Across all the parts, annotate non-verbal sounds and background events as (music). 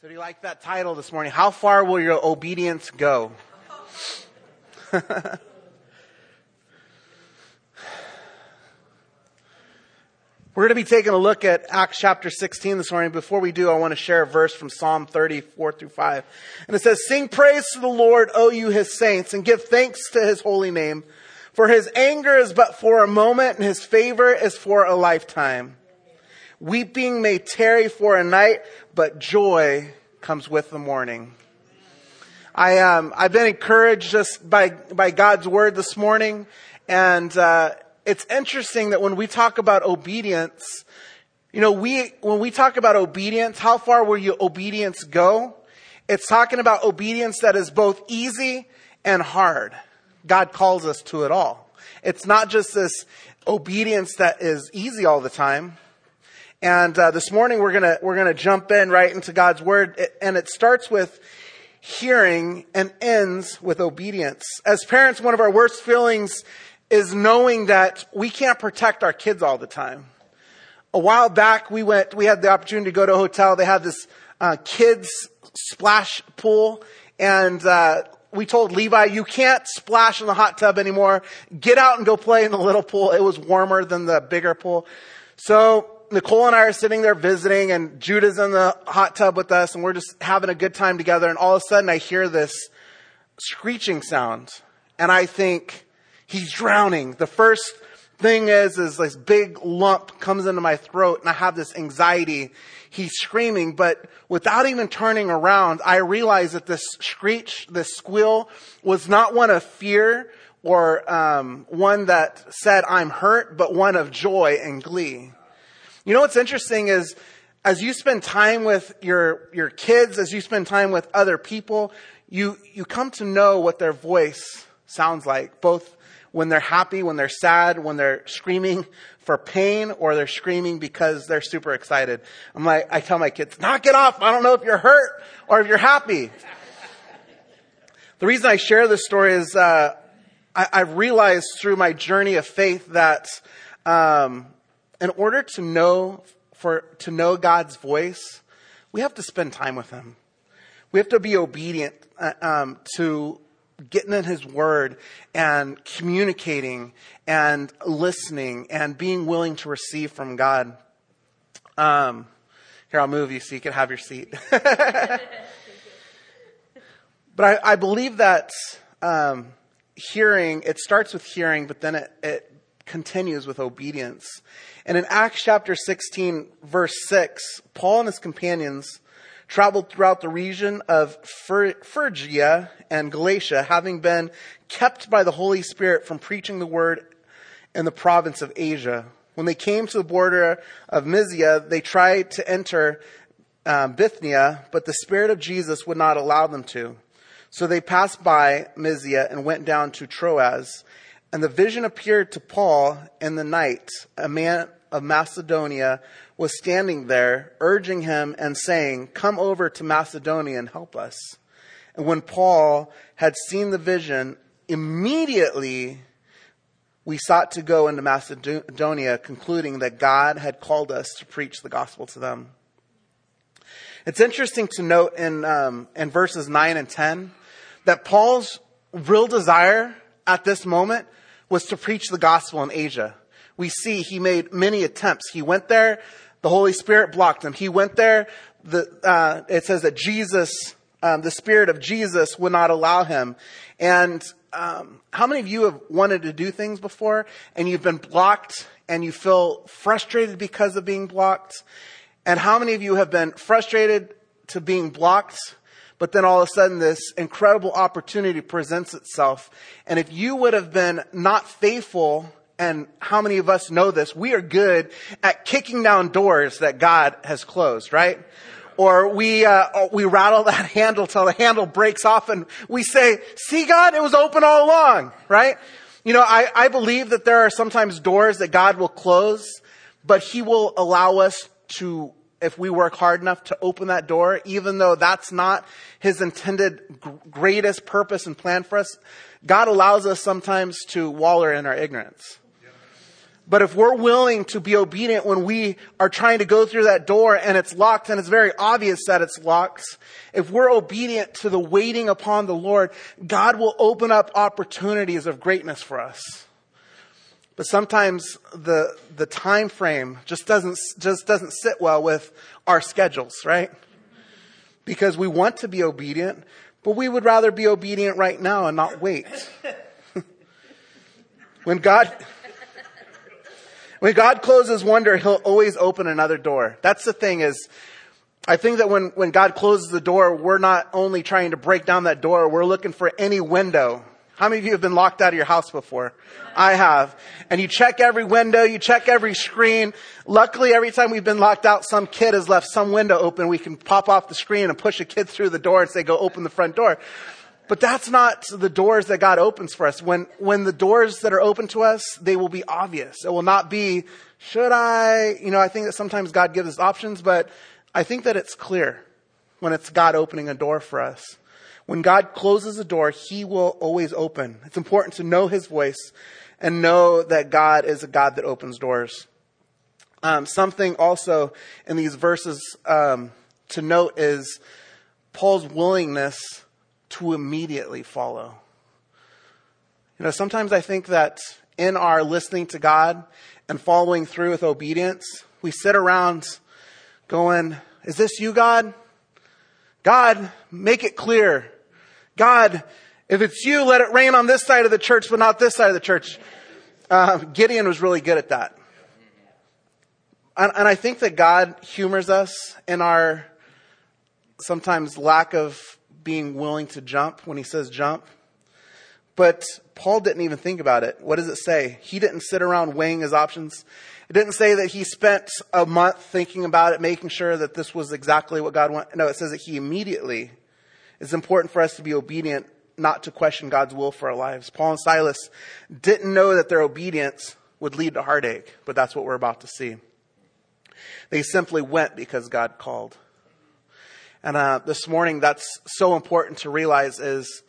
So do you like that title this morning? How far will your obedience go? (laughs) We're going to be taking a look at Acts chapter 16 this morning. Before we do, I want to share a verse from Psalm 34 through 5. And it says, Sing praise to the Lord, O you his saints, and give thanks to his holy name. For his anger is but for a moment, and his favor is for a lifetime. Weeping may tarry for a night, but joy comes with the morning. I, um, I've been encouraged just by, by God's word this morning. And, uh, it's interesting that when we talk about obedience, you know, we, when we talk about obedience, how far will your obedience go? It's talking about obedience that is both easy and hard. God calls us to it all. It's not just this obedience that is easy all the time. And uh, this morning we're gonna we're gonna jump in right into God's word, and it starts with hearing and ends with obedience. As parents, one of our worst feelings is knowing that we can't protect our kids all the time. A while back, we went. We had the opportunity to go to a hotel. They had this uh, kids splash pool, and uh, we told Levi, "You can't splash in the hot tub anymore. Get out and go play in the little pool. It was warmer than the bigger pool." So Nicole and I are sitting there visiting and Judah's in the hot tub with us and we're just having a good time together. And all of a sudden I hear this screeching sound and I think he's drowning. The first thing is, is this big lump comes into my throat and I have this anxiety. He's screaming, but without even turning around, I realize that this screech, this squeal was not one of fear or um, one that said I'm hurt, but one of joy and glee. You know what's interesting is as you spend time with your, your kids, as you spend time with other people, you, you come to know what their voice sounds like, both when they're happy, when they're sad, when they're screaming for pain, or they're screaming because they're super excited. I'm like, I tell my kids, knock it off. I don't know if you're hurt or if you're happy. the reason I share this story is, uh, I, I realized through my journey of faith that, um, in order to know for to know God's voice, we have to spend time with Him. We have to be obedient uh, um, to getting in His Word and communicating and listening and being willing to receive from God. Um, here, I'll move you so you can have your seat. (laughs) but I, I, believe that um, hearing, it starts with hearing, but then it, it continues with obedience. And in Acts chapter 16, verse 6, Paul and his companions traveled throughout the region of Phrygia and Galatia, having been kept by the Holy Spirit from preaching the word in the province of Asia. When they came to the border of Mysia, they tried to enter um, Bithynia, but the Spirit of Jesus would not allow them to. So they passed by Mysia and went down to Troas. And the vision appeared to Paul in the night. A man of Macedonia was standing there, urging him and saying, Come over to Macedonia and help us. And when Paul had seen the vision, immediately we sought to go into Macedonia, concluding that God had called us to preach the gospel to them. It's interesting to note in, um, in verses 9 and 10 that Paul's real desire at this moment was to preach the gospel in Asia. We see he made many attempts. He went there, the Holy Spirit blocked him. He went there, the, uh, it says that Jesus, um, the Spirit of Jesus would not allow him. And um, how many of you have wanted to do things before and you've been blocked and you feel frustrated because of being blocked? And how many of you have been frustrated to being blocked but then all of a sudden this incredible opportunity presents itself. And if you would have been not faithful, and how many of us know this? We are good at kicking down doors that God has closed, right? Or we, uh, we rattle that (laughs) handle till the handle breaks off and we say, see God, it was open all along, right? You know, I, I believe that there are sometimes doors that God will close, but He will allow us to if we work hard enough to open that door, even though that's not his intended greatest purpose and plan for us, God allows us sometimes to waller in our ignorance. But if we're willing to be obedient when we are trying to go through that door and it's locked and it's very obvious that it's locked, if we're obedient to the waiting upon the Lord, God will open up opportunities of greatness for us. But sometimes the, the time frame just doesn't, just doesn't sit well with our schedules, right? Because we want to be obedient, but we would rather be obedient right now and not wait. (laughs) when God, when God closes one door, He'll always open another door. That's the thing is, I think that when, when God closes the door, we're not only trying to break down that door, we're looking for any window. How many of you have been locked out of your house before? I have. And you check every window, you check every screen. Luckily, every time we've been locked out, some kid has left some window open. We can pop off the screen and push a kid through the door and say, go open the front door. But that's not the doors that God opens for us. When, when the doors that are open to us, they will be obvious. It will not be, should I? You know, I think that sometimes God gives us options, but I think that it's clear when it's God opening a door for us. When God closes a door, He will always open. It's important to know His voice and know that God is a God that opens doors. Um, something also in these verses um, to note is Paul's willingness to immediately follow. You know, sometimes I think that in our listening to God and following through with obedience, we sit around going, Is this you, God? God, make it clear. God, if it's you, let it rain on this side of the church, but not this side of the church. Uh, Gideon was really good at that. And, and I think that God humors us in our sometimes lack of being willing to jump when he says jump. But Paul didn't even think about it. What does it say? He didn't sit around weighing his options. It didn't say that he spent a month thinking about it, making sure that this was exactly what God wanted. No, it says that he immediately. It's important for us to be obedient, not to question God's will for our lives. Paul and Silas didn't know that their obedience would lead to heartache, but that's what we're about to see. They simply went because God called. And uh, this morning, that's so important to realize is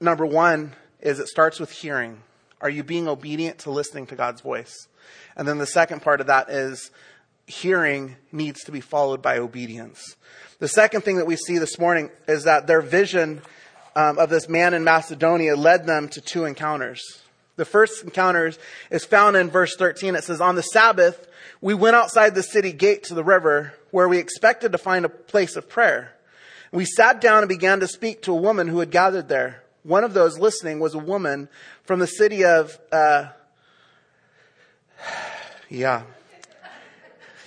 number one is it starts with hearing. Are you being obedient to listening to God's voice? And then the second part of that is hearing needs to be followed by obedience. The second thing that we see this morning is that their vision um, of this man in Macedonia led them to two encounters. The first encounter is found in verse 13. It says, On the Sabbath, we went outside the city gate to the river where we expected to find a place of prayer. We sat down and began to speak to a woman who had gathered there. One of those listening was a woman from the city of, uh, (sighs) yeah.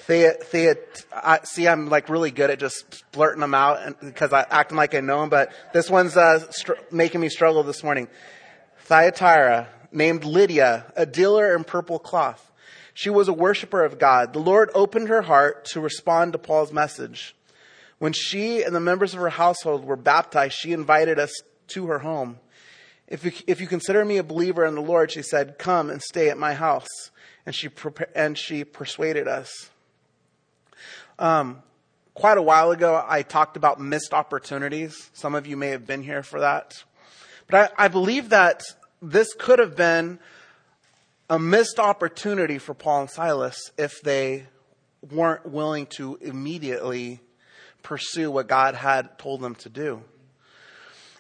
I, see, I'm like really good at just blurting them out because I acting like I know them, but this one's uh, str- making me struggle this morning. Thyatira, named Lydia, a dealer in purple cloth. She was a worshiper of God. The Lord opened her heart to respond to Paul's message. When she and the members of her household were baptized, she invited us to her home. If you, if you consider me a believer in the Lord, she said, come and stay at my house. And she, and she persuaded us. Um, quite a while ago, I talked about missed opportunities. Some of you may have been here for that. But I, I believe that this could have been a missed opportunity for Paul and Silas if they weren't willing to immediately pursue what God had told them to do.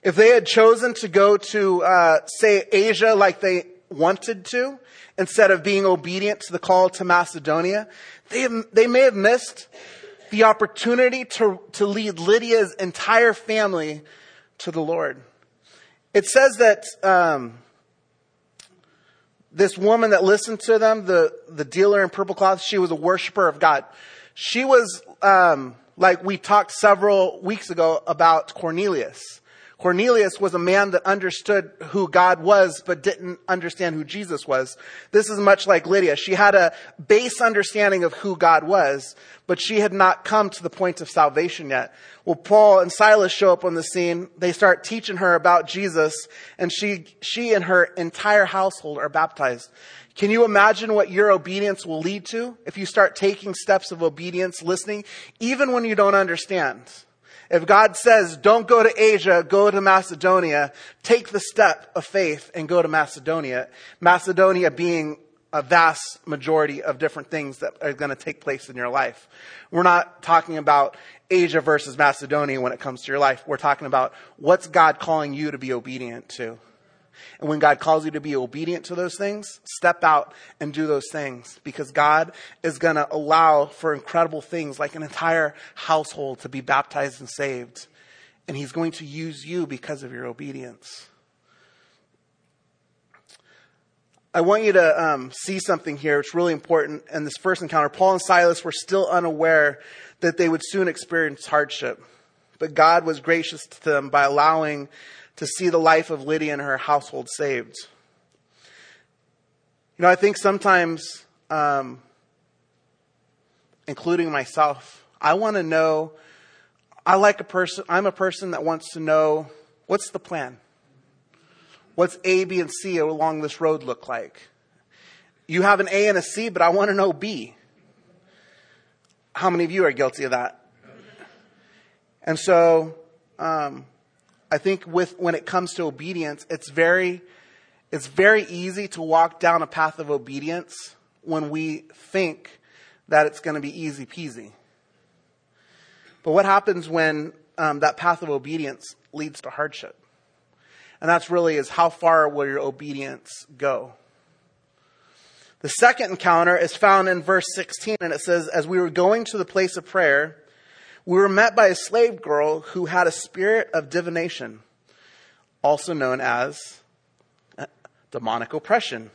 If they had chosen to go to, uh, say, Asia like they wanted to, instead of being obedient to the call to Macedonia, they, have, they may have missed the opportunity to, to lead Lydia's entire family to the Lord. It says that um, this woman that listened to them, the, the dealer in purple cloth, she was a worshiper of God. She was, um, like we talked several weeks ago about Cornelius. Cornelius was a man that understood who God was, but didn't understand who Jesus was. This is much like Lydia. She had a base understanding of who God was, but she had not come to the point of salvation yet. Well, Paul and Silas show up on the scene. They start teaching her about Jesus, and she, she and her entire household are baptized. Can you imagine what your obedience will lead to if you start taking steps of obedience, listening, even when you don't understand? If God says, don't go to Asia, go to Macedonia, take the step of faith and go to Macedonia. Macedonia being a vast majority of different things that are going to take place in your life. We're not talking about Asia versus Macedonia when it comes to your life. We're talking about what's God calling you to be obedient to. And when God calls you to be obedient to those things, step out and do those things because God is going to allow for incredible things like an entire household to be baptized and saved. And He's going to use you because of your obedience. I want you to um, see something here. It's really important. In this first encounter, Paul and Silas were still unaware that they would soon experience hardship. But God was gracious to them by allowing to see the life of Lydia and her household saved. You know, I think sometimes, um, including myself, I want to know. I like a person. I'm a person that wants to know what's the plan. What's A, B, and C along this road look like? You have an A and a C, but I want to know B. How many of you are guilty of that? And so, um, I think with when it comes to obedience, it's very, it's very easy to walk down a path of obedience when we think that it's going to be easy peasy. But what happens when um, that path of obedience leads to hardship? And that's really is how far will your obedience go? The second encounter is found in verse 16 and it says, as we were going to the place of prayer, we were met by a slave girl who had a spirit of divination, also known as demonic oppression,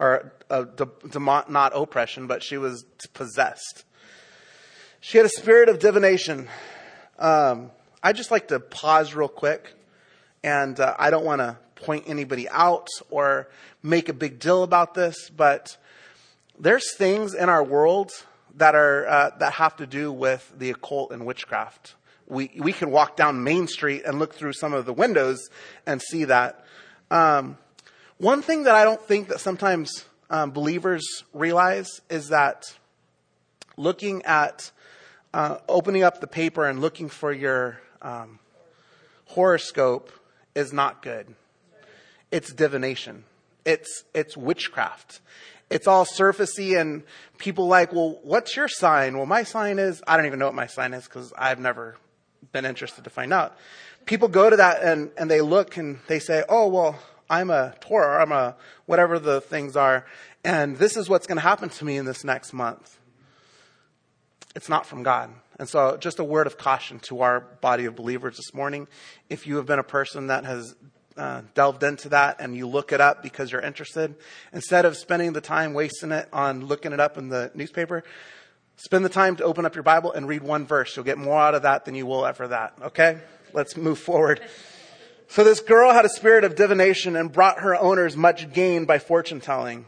or de- de- not oppression, but she was possessed. She had a spirit of divination. Um, I just like to pause real quick and uh, I don't want to point anybody out or make a big deal about this, but there's things in our world that are uh, that have to do with the occult and witchcraft. We we can walk down Main Street and look through some of the windows and see that. Um, one thing that I don't think that sometimes um, believers realize is that looking at uh, opening up the paper and looking for your um, horoscope is not good. It's divination. It's, it's witchcraft. It's all surfacey and people like, well, what's your sign? Well, my sign is, I don't even know what my sign is because I've never been interested to find out. People go to that and, and they look and they say, oh, well, I'm a Taurus, I'm a whatever the things are, and this is what's going to happen to me in this next month. It's not from God. And so, just a word of caution to our body of believers this morning. If you have been a person that has uh, delved into that and you look it up because you're interested, instead of spending the time wasting it on looking it up in the newspaper, spend the time to open up your Bible and read one verse. You'll get more out of that than you will ever that. Okay? Let's move forward. So this girl had a spirit of divination and brought her owners much gain by fortune telling.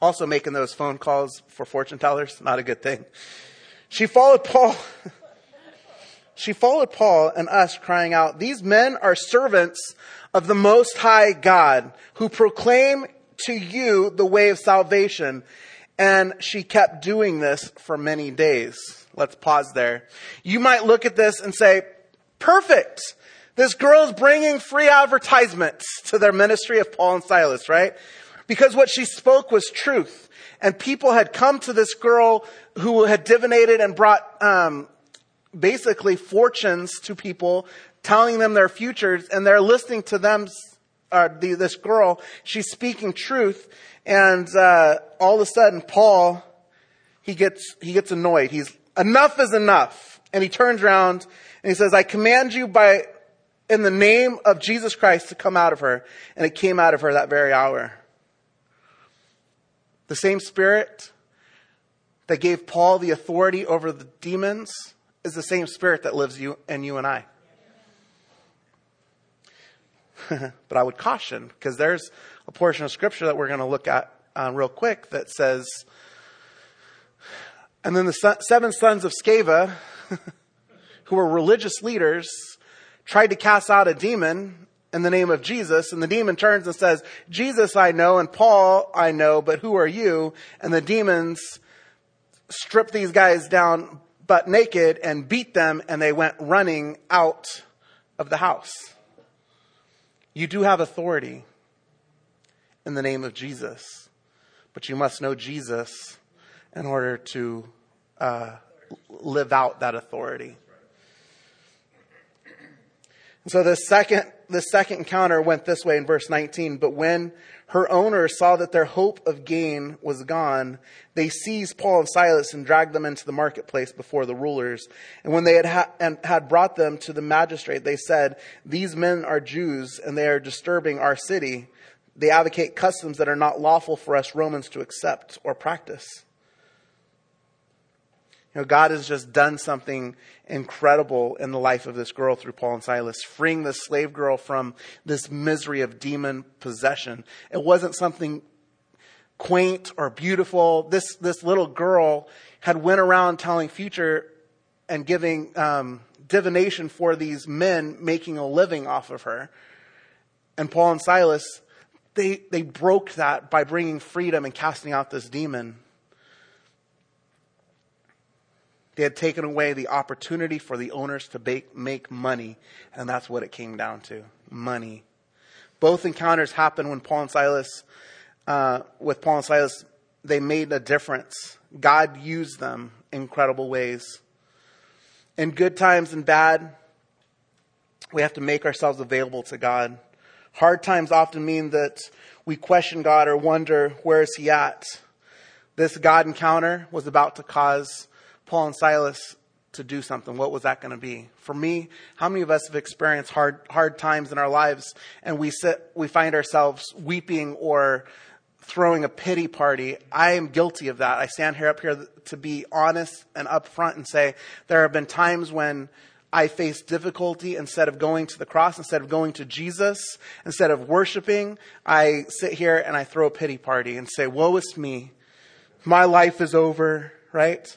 Also making those phone calls for fortune tellers, not a good thing. She followed Paul. (laughs) she followed Paul and us crying out, these men are servants of the most high God who proclaim to you the way of salvation. And she kept doing this for many days. Let's pause there. You might look at this and say, perfect. This girl's bringing free advertisements to their ministry of Paul and Silas, right? Because what she spoke was truth and people had come to this girl who had divinated and brought um, basically fortunes to people, telling them their futures, and they're listening to them. Uh, the, this girl, she's speaking truth, and uh, all of a sudden, Paul he gets he gets annoyed. He's enough is enough, and he turns around and he says, "I command you by." In the name of Jesus Christ to come out of her. And it came out of her that very hour. The same spirit that gave Paul the authority over the demons is the same spirit that lives you and you and I. (laughs) but I would caution because there's a portion of scripture that we're going to look at uh, real quick that says, and then the son, seven sons of Sceva, (laughs) who were religious leaders, tried to cast out a demon in the name of Jesus. And the demon turns and says, Jesus I know and Paul I know, but who are you? And the demons strip these guys down butt naked and beat them and they went running out of the house. You do have authority. in the name of Jesus. But you must know Jesus in order to uh, live out that authority. And so the second, the second encounter went this way in verse 19. But when her owners saw that their hope of gain was gone, they seized Paul and Silas and dragged them into the marketplace before the rulers. And when they had, ha- and had brought them to the magistrate, they said, These men are Jews and they are disturbing our city. They advocate customs that are not lawful for us Romans to accept or practice. You know, God has just done something incredible in the life of this girl through Paul and Silas, freeing the slave girl from this misery of demon possession. It wasn't something quaint or beautiful. This, this little girl had went around telling future and giving um, divination for these men making a living off of her. And Paul and Silas, they, they broke that by bringing freedom and casting out this demon. They had taken away the opportunity for the owners to make, money, and that's what it came down to money. Both encounters happened when Paul and Silas, uh, with Paul and Silas, they made a difference. God used them in incredible ways. In good times and bad, we have to make ourselves available to God. Hard times often mean that we question God or wonder, where is He at? This God encounter was about to cause Paul and Silas to do something, what was that going to be? For me, how many of us have experienced hard, hard times in our lives and we sit, we find ourselves weeping or throwing a pity party? I am guilty of that. I stand here up here to be honest and upfront and say there have been times when I face difficulty instead of going to the cross, instead of going to Jesus, instead of worshiping, I sit here and I throw a pity party and say, woe is me. My life is over, right?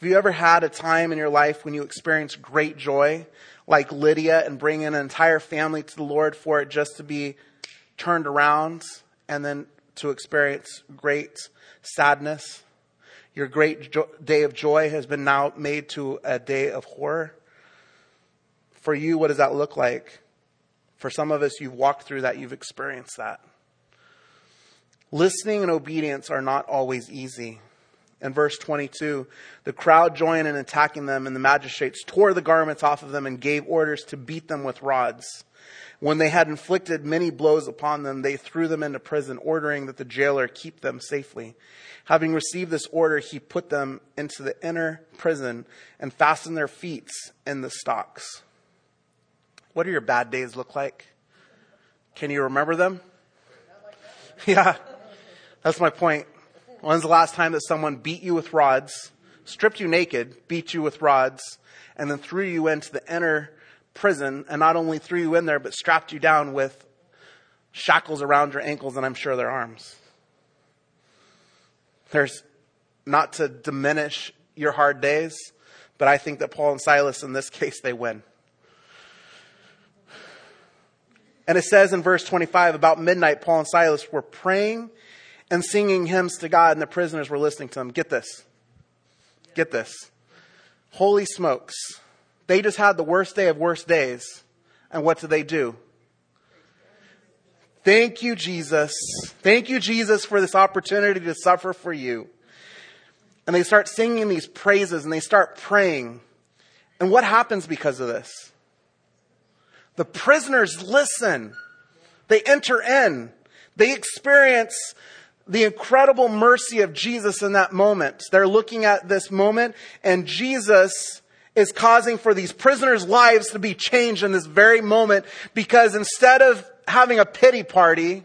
Have you ever had a time in your life when you experienced great joy, like Lydia, and bring an entire family to the Lord for it just to be turned around and then to experience great sadness? Your great jo- day of joy has been now made to a day of horror. For you, what does that look like? For some of us, you've walked through that, you've experienced that. Listening and obedience are not always easy. In verse 22, the crowd joined in attacking them, and the magistrates tore the garments off of them and gave orders to beat them with rods. When they had inflicted many blows upon them, they threw them into prison, ordering that the jailer keep them safely. Having received this order, he put them into the inner prison and fastened their feet in the stocks. What do your bad days look like? Can you remember them? (laughs) Yeah, that's my point. When's the last time that someone beat you with rods, stripped you naked, beat you with rods, and then threw you into the inner prison, and not only threw you in there, but strapped you down with shackles around your ankles and I'm sure their arms? There's not to diminish your hard days, but I think that Paul and Silas, in this case, they win. And it says in verse 25, about midnight, Paul and Silas were praying and singing hymns to God, and the prisoners were listening to them. Get this. Get this. Holy smokes. They just had the worst day of worst days. And what do they do? Thank you, Jesus. Thank you, Jesus, for this opportunity to suffer for you. And they start singing these praises and they start praying. And what happens because of this? The prisoners listen. They enter in. They experience the incredible mercy of Jesus in that moment. They're looking at this moment and Jesus is causing for these prisoners' lives to be changed in this very moment because instead of having a pity party,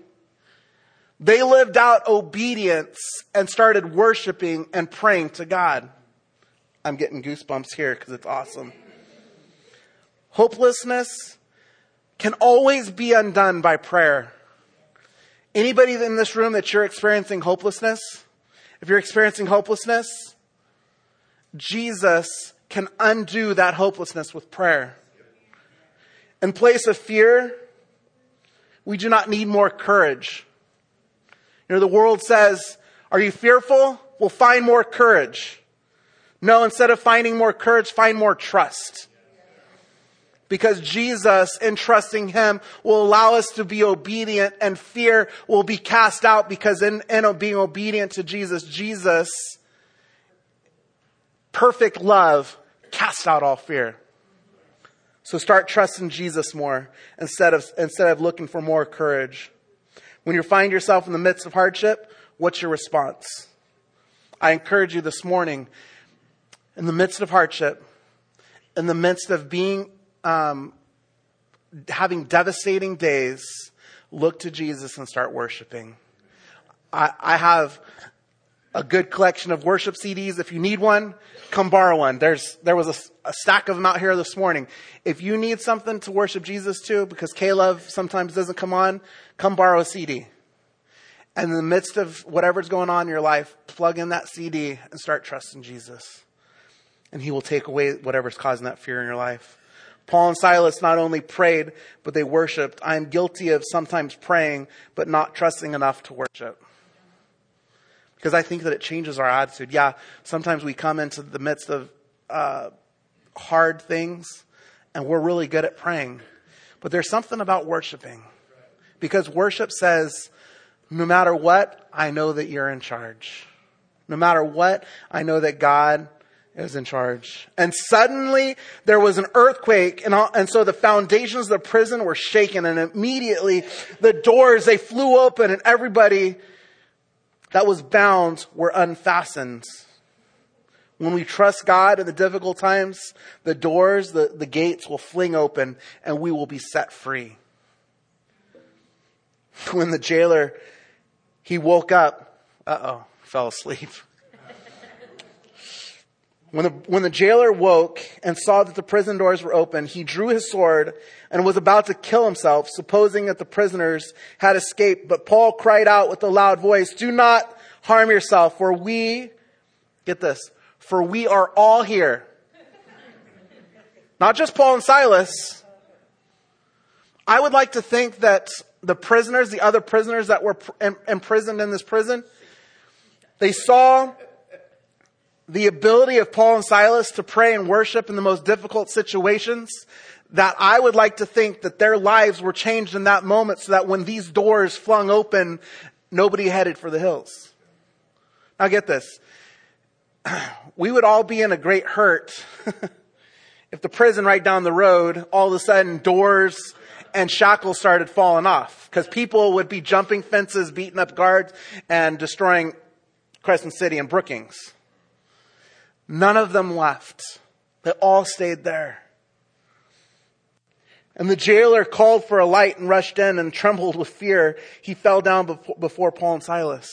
they lived out obedience and started worshiping and praying to God. I'm getting goosebumps here because it's awesome. Hopelessness can always be undone by prayer. Anybody in this room that you're experiencing hopelessness? If you're experiencing hopelessness, Jesus can undo that hopelessness with prayer. In place of fear, we do not need more courage. You know, the world says, are you fearful? Well, find more courage. No, instead of finding more courage, find more trust. Because Jesus, in trusting Him, will allow us to be obedient and fear will be cast out because in, in being obedient to Jesus, Jesus, perfect love, cast out all fear. So start trusting Jesus more instead of, instead of looking for more courage. When you find yourself in the midst of hardship, what's your response? I encourage you this morning, in the midst of hardship, in the midst of being, um, having devastating days, look to Jesus and start worshiping. I, I have a good collection of worship CDs. If you need one, come borrow one. There's, there was a, a, stack of them out here this morning. If you need something to worship Jesus to, because Caleb sometimes doesn't come on, come borrow a CD. And in the midst of whatever's going on in your life, plug in that CD and start trusting Jesus. And he will take away whatever's causing that fear in your life. Paul and Silas not only prayed, but they worshiped. I am guilty of sometimes praying, but not trusting enough to worship. Because I think that it changes our attitude. Yeah, sometimes we come into the midst of uh, hard things and we're really good at praying. But there's something about worshiping. Because worship says, no matter what, I know that you're in charge. No matter what, I know that God is in charge. And suddenly there was an earthquake and, all, and so the foundations of the prison were shaken and immediately the doors, they flew open and everybody that was bound were unfastened. When we trust God in the difficult times, the doors, the, the gates will fling open and we will be set free. (laughs) When the jailer he woke up. Uh oh, fell asleep. When the, when the jailer woke and saw that the prison doors were open, he drew his sword and was about to kill himself, supposing that the prisoners had escaped. But Paul cried out with a loud voice, do not harm yourself, for we, get this, for we are all here. Not just Paul and Silas. I would like to think that the prisoners, the other prisoners that were imprisoned in this prison, they saw the ability of Paul and Silas to pray and worship in the most difficult situations that I would like to think that their lives were changed in that moment so that when these doors flung open, nobody headed for the hills. Now get this. (clears throat) We would all be in a great hurt (laughs) if the prison right down the road, all of a sudden doors and shackles started falling off because people would be jumping fences, beating up guards, and destroying Crescent City and Brookings. None of them left. They all stayed there. And the jailer called for a light and rushed in and trembled with fear. He fell down before Paul and Silas.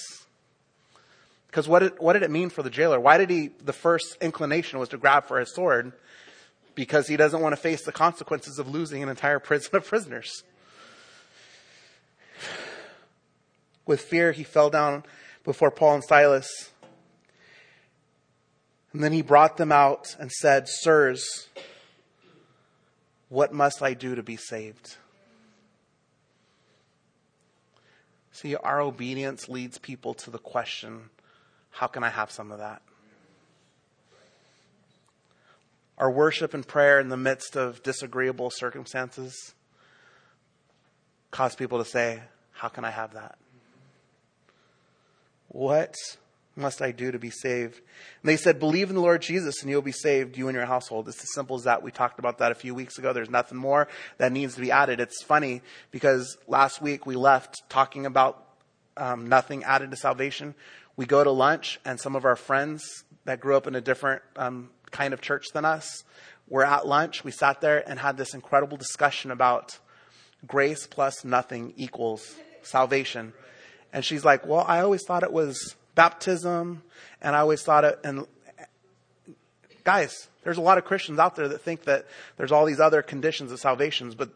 Because what did, what did it mean for the jailer? Why did he, the first inclination was to grab for his sword? because he doesn't want to face the consequences of losing an entire prison of prisoners. With fear, he fell down before Paul and Silas. And then he brought them out and said, Sirs, what must I do to be saved? See, our obedience leads people to the question, how can I have some of that? our worship and prayer in the midst of disagreeable circumstances cause people to say, How can I have that? What must I do to be saved? And they said, Believe in the Lord Jesus and you'll be saved, you and your household. It's as simple as that. We talked about that a few weeks ago. There's nothing more that needs to be added. It's funny because last week we left talking about um, nothing added to salvation. We go to lunch and some of our friends that grew up in a different um, kind of church than us. We're at lunch. We sat there and had this incredible discussion about grace plus nothing equals salvation. And she's like, well, I always thought it was baptism and I always thought it, and guys, there's a lot of Christians out there that think that there's all these other conditions of salvations, but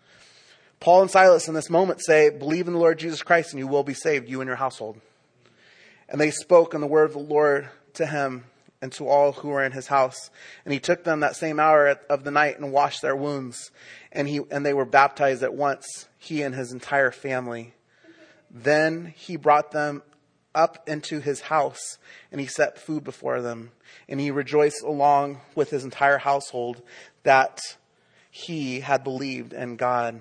(laughs) Paul and Silas in this moment say, believe in the Lord Jesus Christ and you will be saved, you and your household. And they spoke in the word of the Lord to him and to all who were in his house. And he took them that same hour of the night and washed their wounds. And he, and they were baptized at once, he and his entire family. Then he brought them up into his house and he set food before them. And he rejoiced along with his entire household that he had believed in God.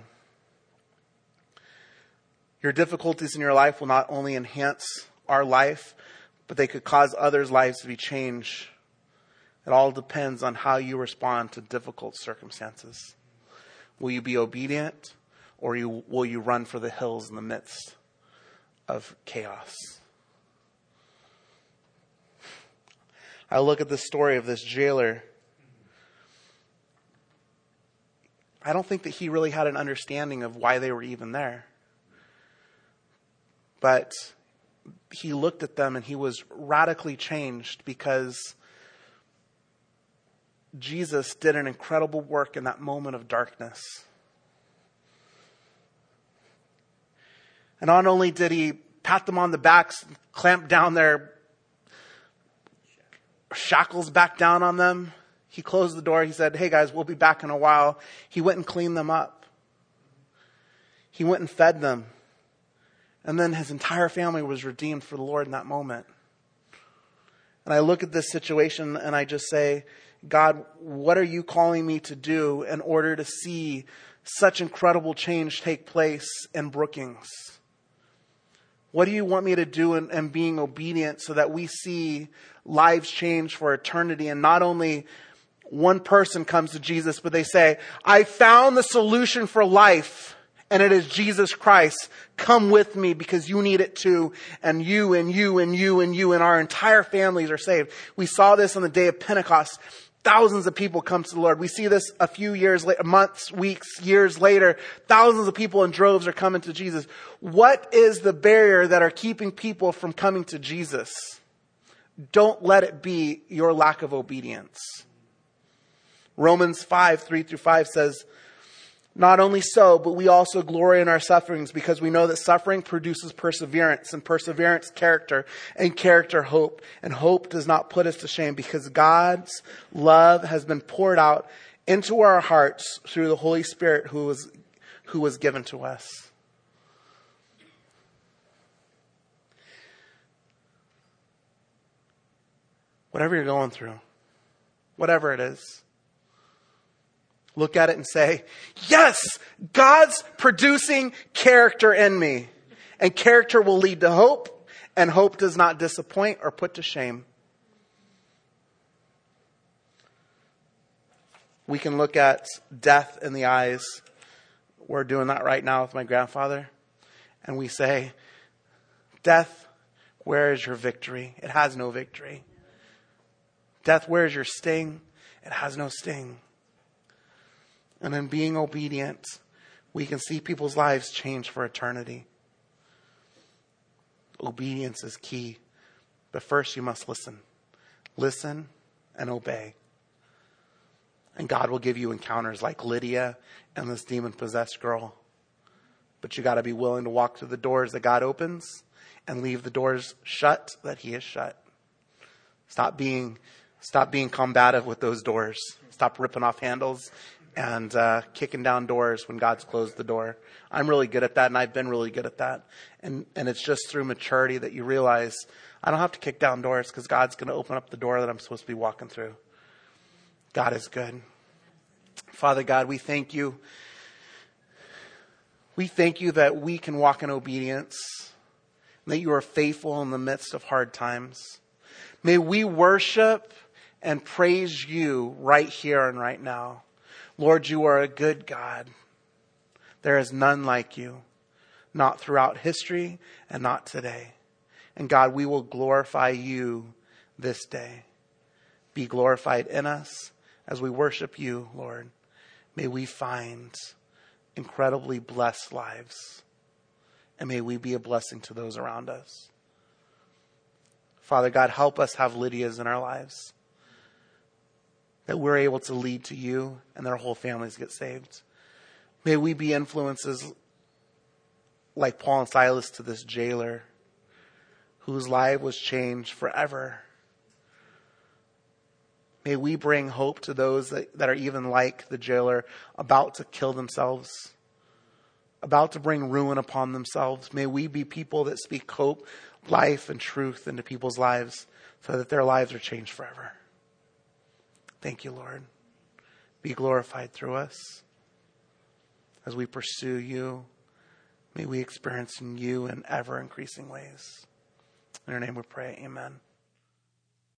Your difficulties in your life will not only enhance our life, but they could cause others' lives to be changed. It all depends on how you respond to difficult circumstances. Will you be obedient or will you run for the hills in the midst of chaos? I look at the story of this jailer. I don't think that he really had an understanding of why they were even there. But he looked at them and he was radically changed because Jesus did an incredible work in that moment of darkness. And not only did he pat them on the backs, clamp down their shackles back down on them, he closed the door. He said, Hey guys, we'll be back in a while. He went and cleaned them up. He went and fed them. And then his entire family was redeemed for the Lord in that moment. And I look at this situation and I just say, God, what are you calling me to do in order to see such incredible change take place in Brookings? What do you want me to do in, in being obedient so that we see lives change for eternity and not only one person comes to Jesus, but they say, I found the solution for life and it is Jesus Christ. Come with me because you need it too. And you and you and you and you and our entire families are saved. We saw this on the day of Pentecost. Thousands of people come to the Lord. We see this a few years later, months, weeks, years later. Thousands of people in droves are coming to Jesus. What is the barrier that are keeping people from coming to Jesus? Don't let it be your lack of obedience. Romans 5, 3 through 5 says, not only so, but we also glory in our sufferings because we know that suffering produces perseverance and perseverance character and character hope. And hope does not put us to shame because God's love has been poured out into our hearts through the Holy Spirit who was, who was given to us. Whatever you're going through, whatever it is, look at it and say, yes, God's producing character in me. And character will lead to hope, and hope does not disappoint or put to shame. We can look at death in the eyes. We're doing that right now with my grandfather. And we say, Death, where is your victory? It has no victory. Death, is your sting? It has no sting. And in being obedient, we can see people's lives change for eternity. Obedience is key. But first, you must listen. Listen and obey. And God will give you encounters like Lydia and this demon possessed girl. But you got to be willing to walk through the doors that God opens and leave the doors shut that He has shut. Stop being, stop being combative with those doors. Stop ripping off handles and uh, kicking down doors when God's closed the door. I'm really good at that, and I've been really good at that. And and it's just through maturity that you realize I don't have to kick down doors because God's going to open up the door that I'm supposed to be walking through. God is good. Father God, we thank you. We thank you that we can walk in obedience, that you are faithful in the midst of hard times. May we worship and praise you right here and right now. Lord, you are a good God. There is none like you, not throughout history and not today. And God, we will glorify you this day. Be glorified in us as we worship you, Lord. May we find incredibly blessed lives. And may we be a blessing to those around us. Father God, help us have Lydias in our lives that we're able to lead to you and their whole families get saved. May we be influences like Paul and Silas to this jailer whose life was changed forever. May we bring hope to those that, that are even like the jailer about to kill themselves, about to bring ruin upon themselves. May we be people that speak hope, life, and truth into people's lives so that their lives are changed forever. Thank you, Lord. be glorified through us. As we pursue you, may we experience you in ever increasing ways. In your name we pray, amen.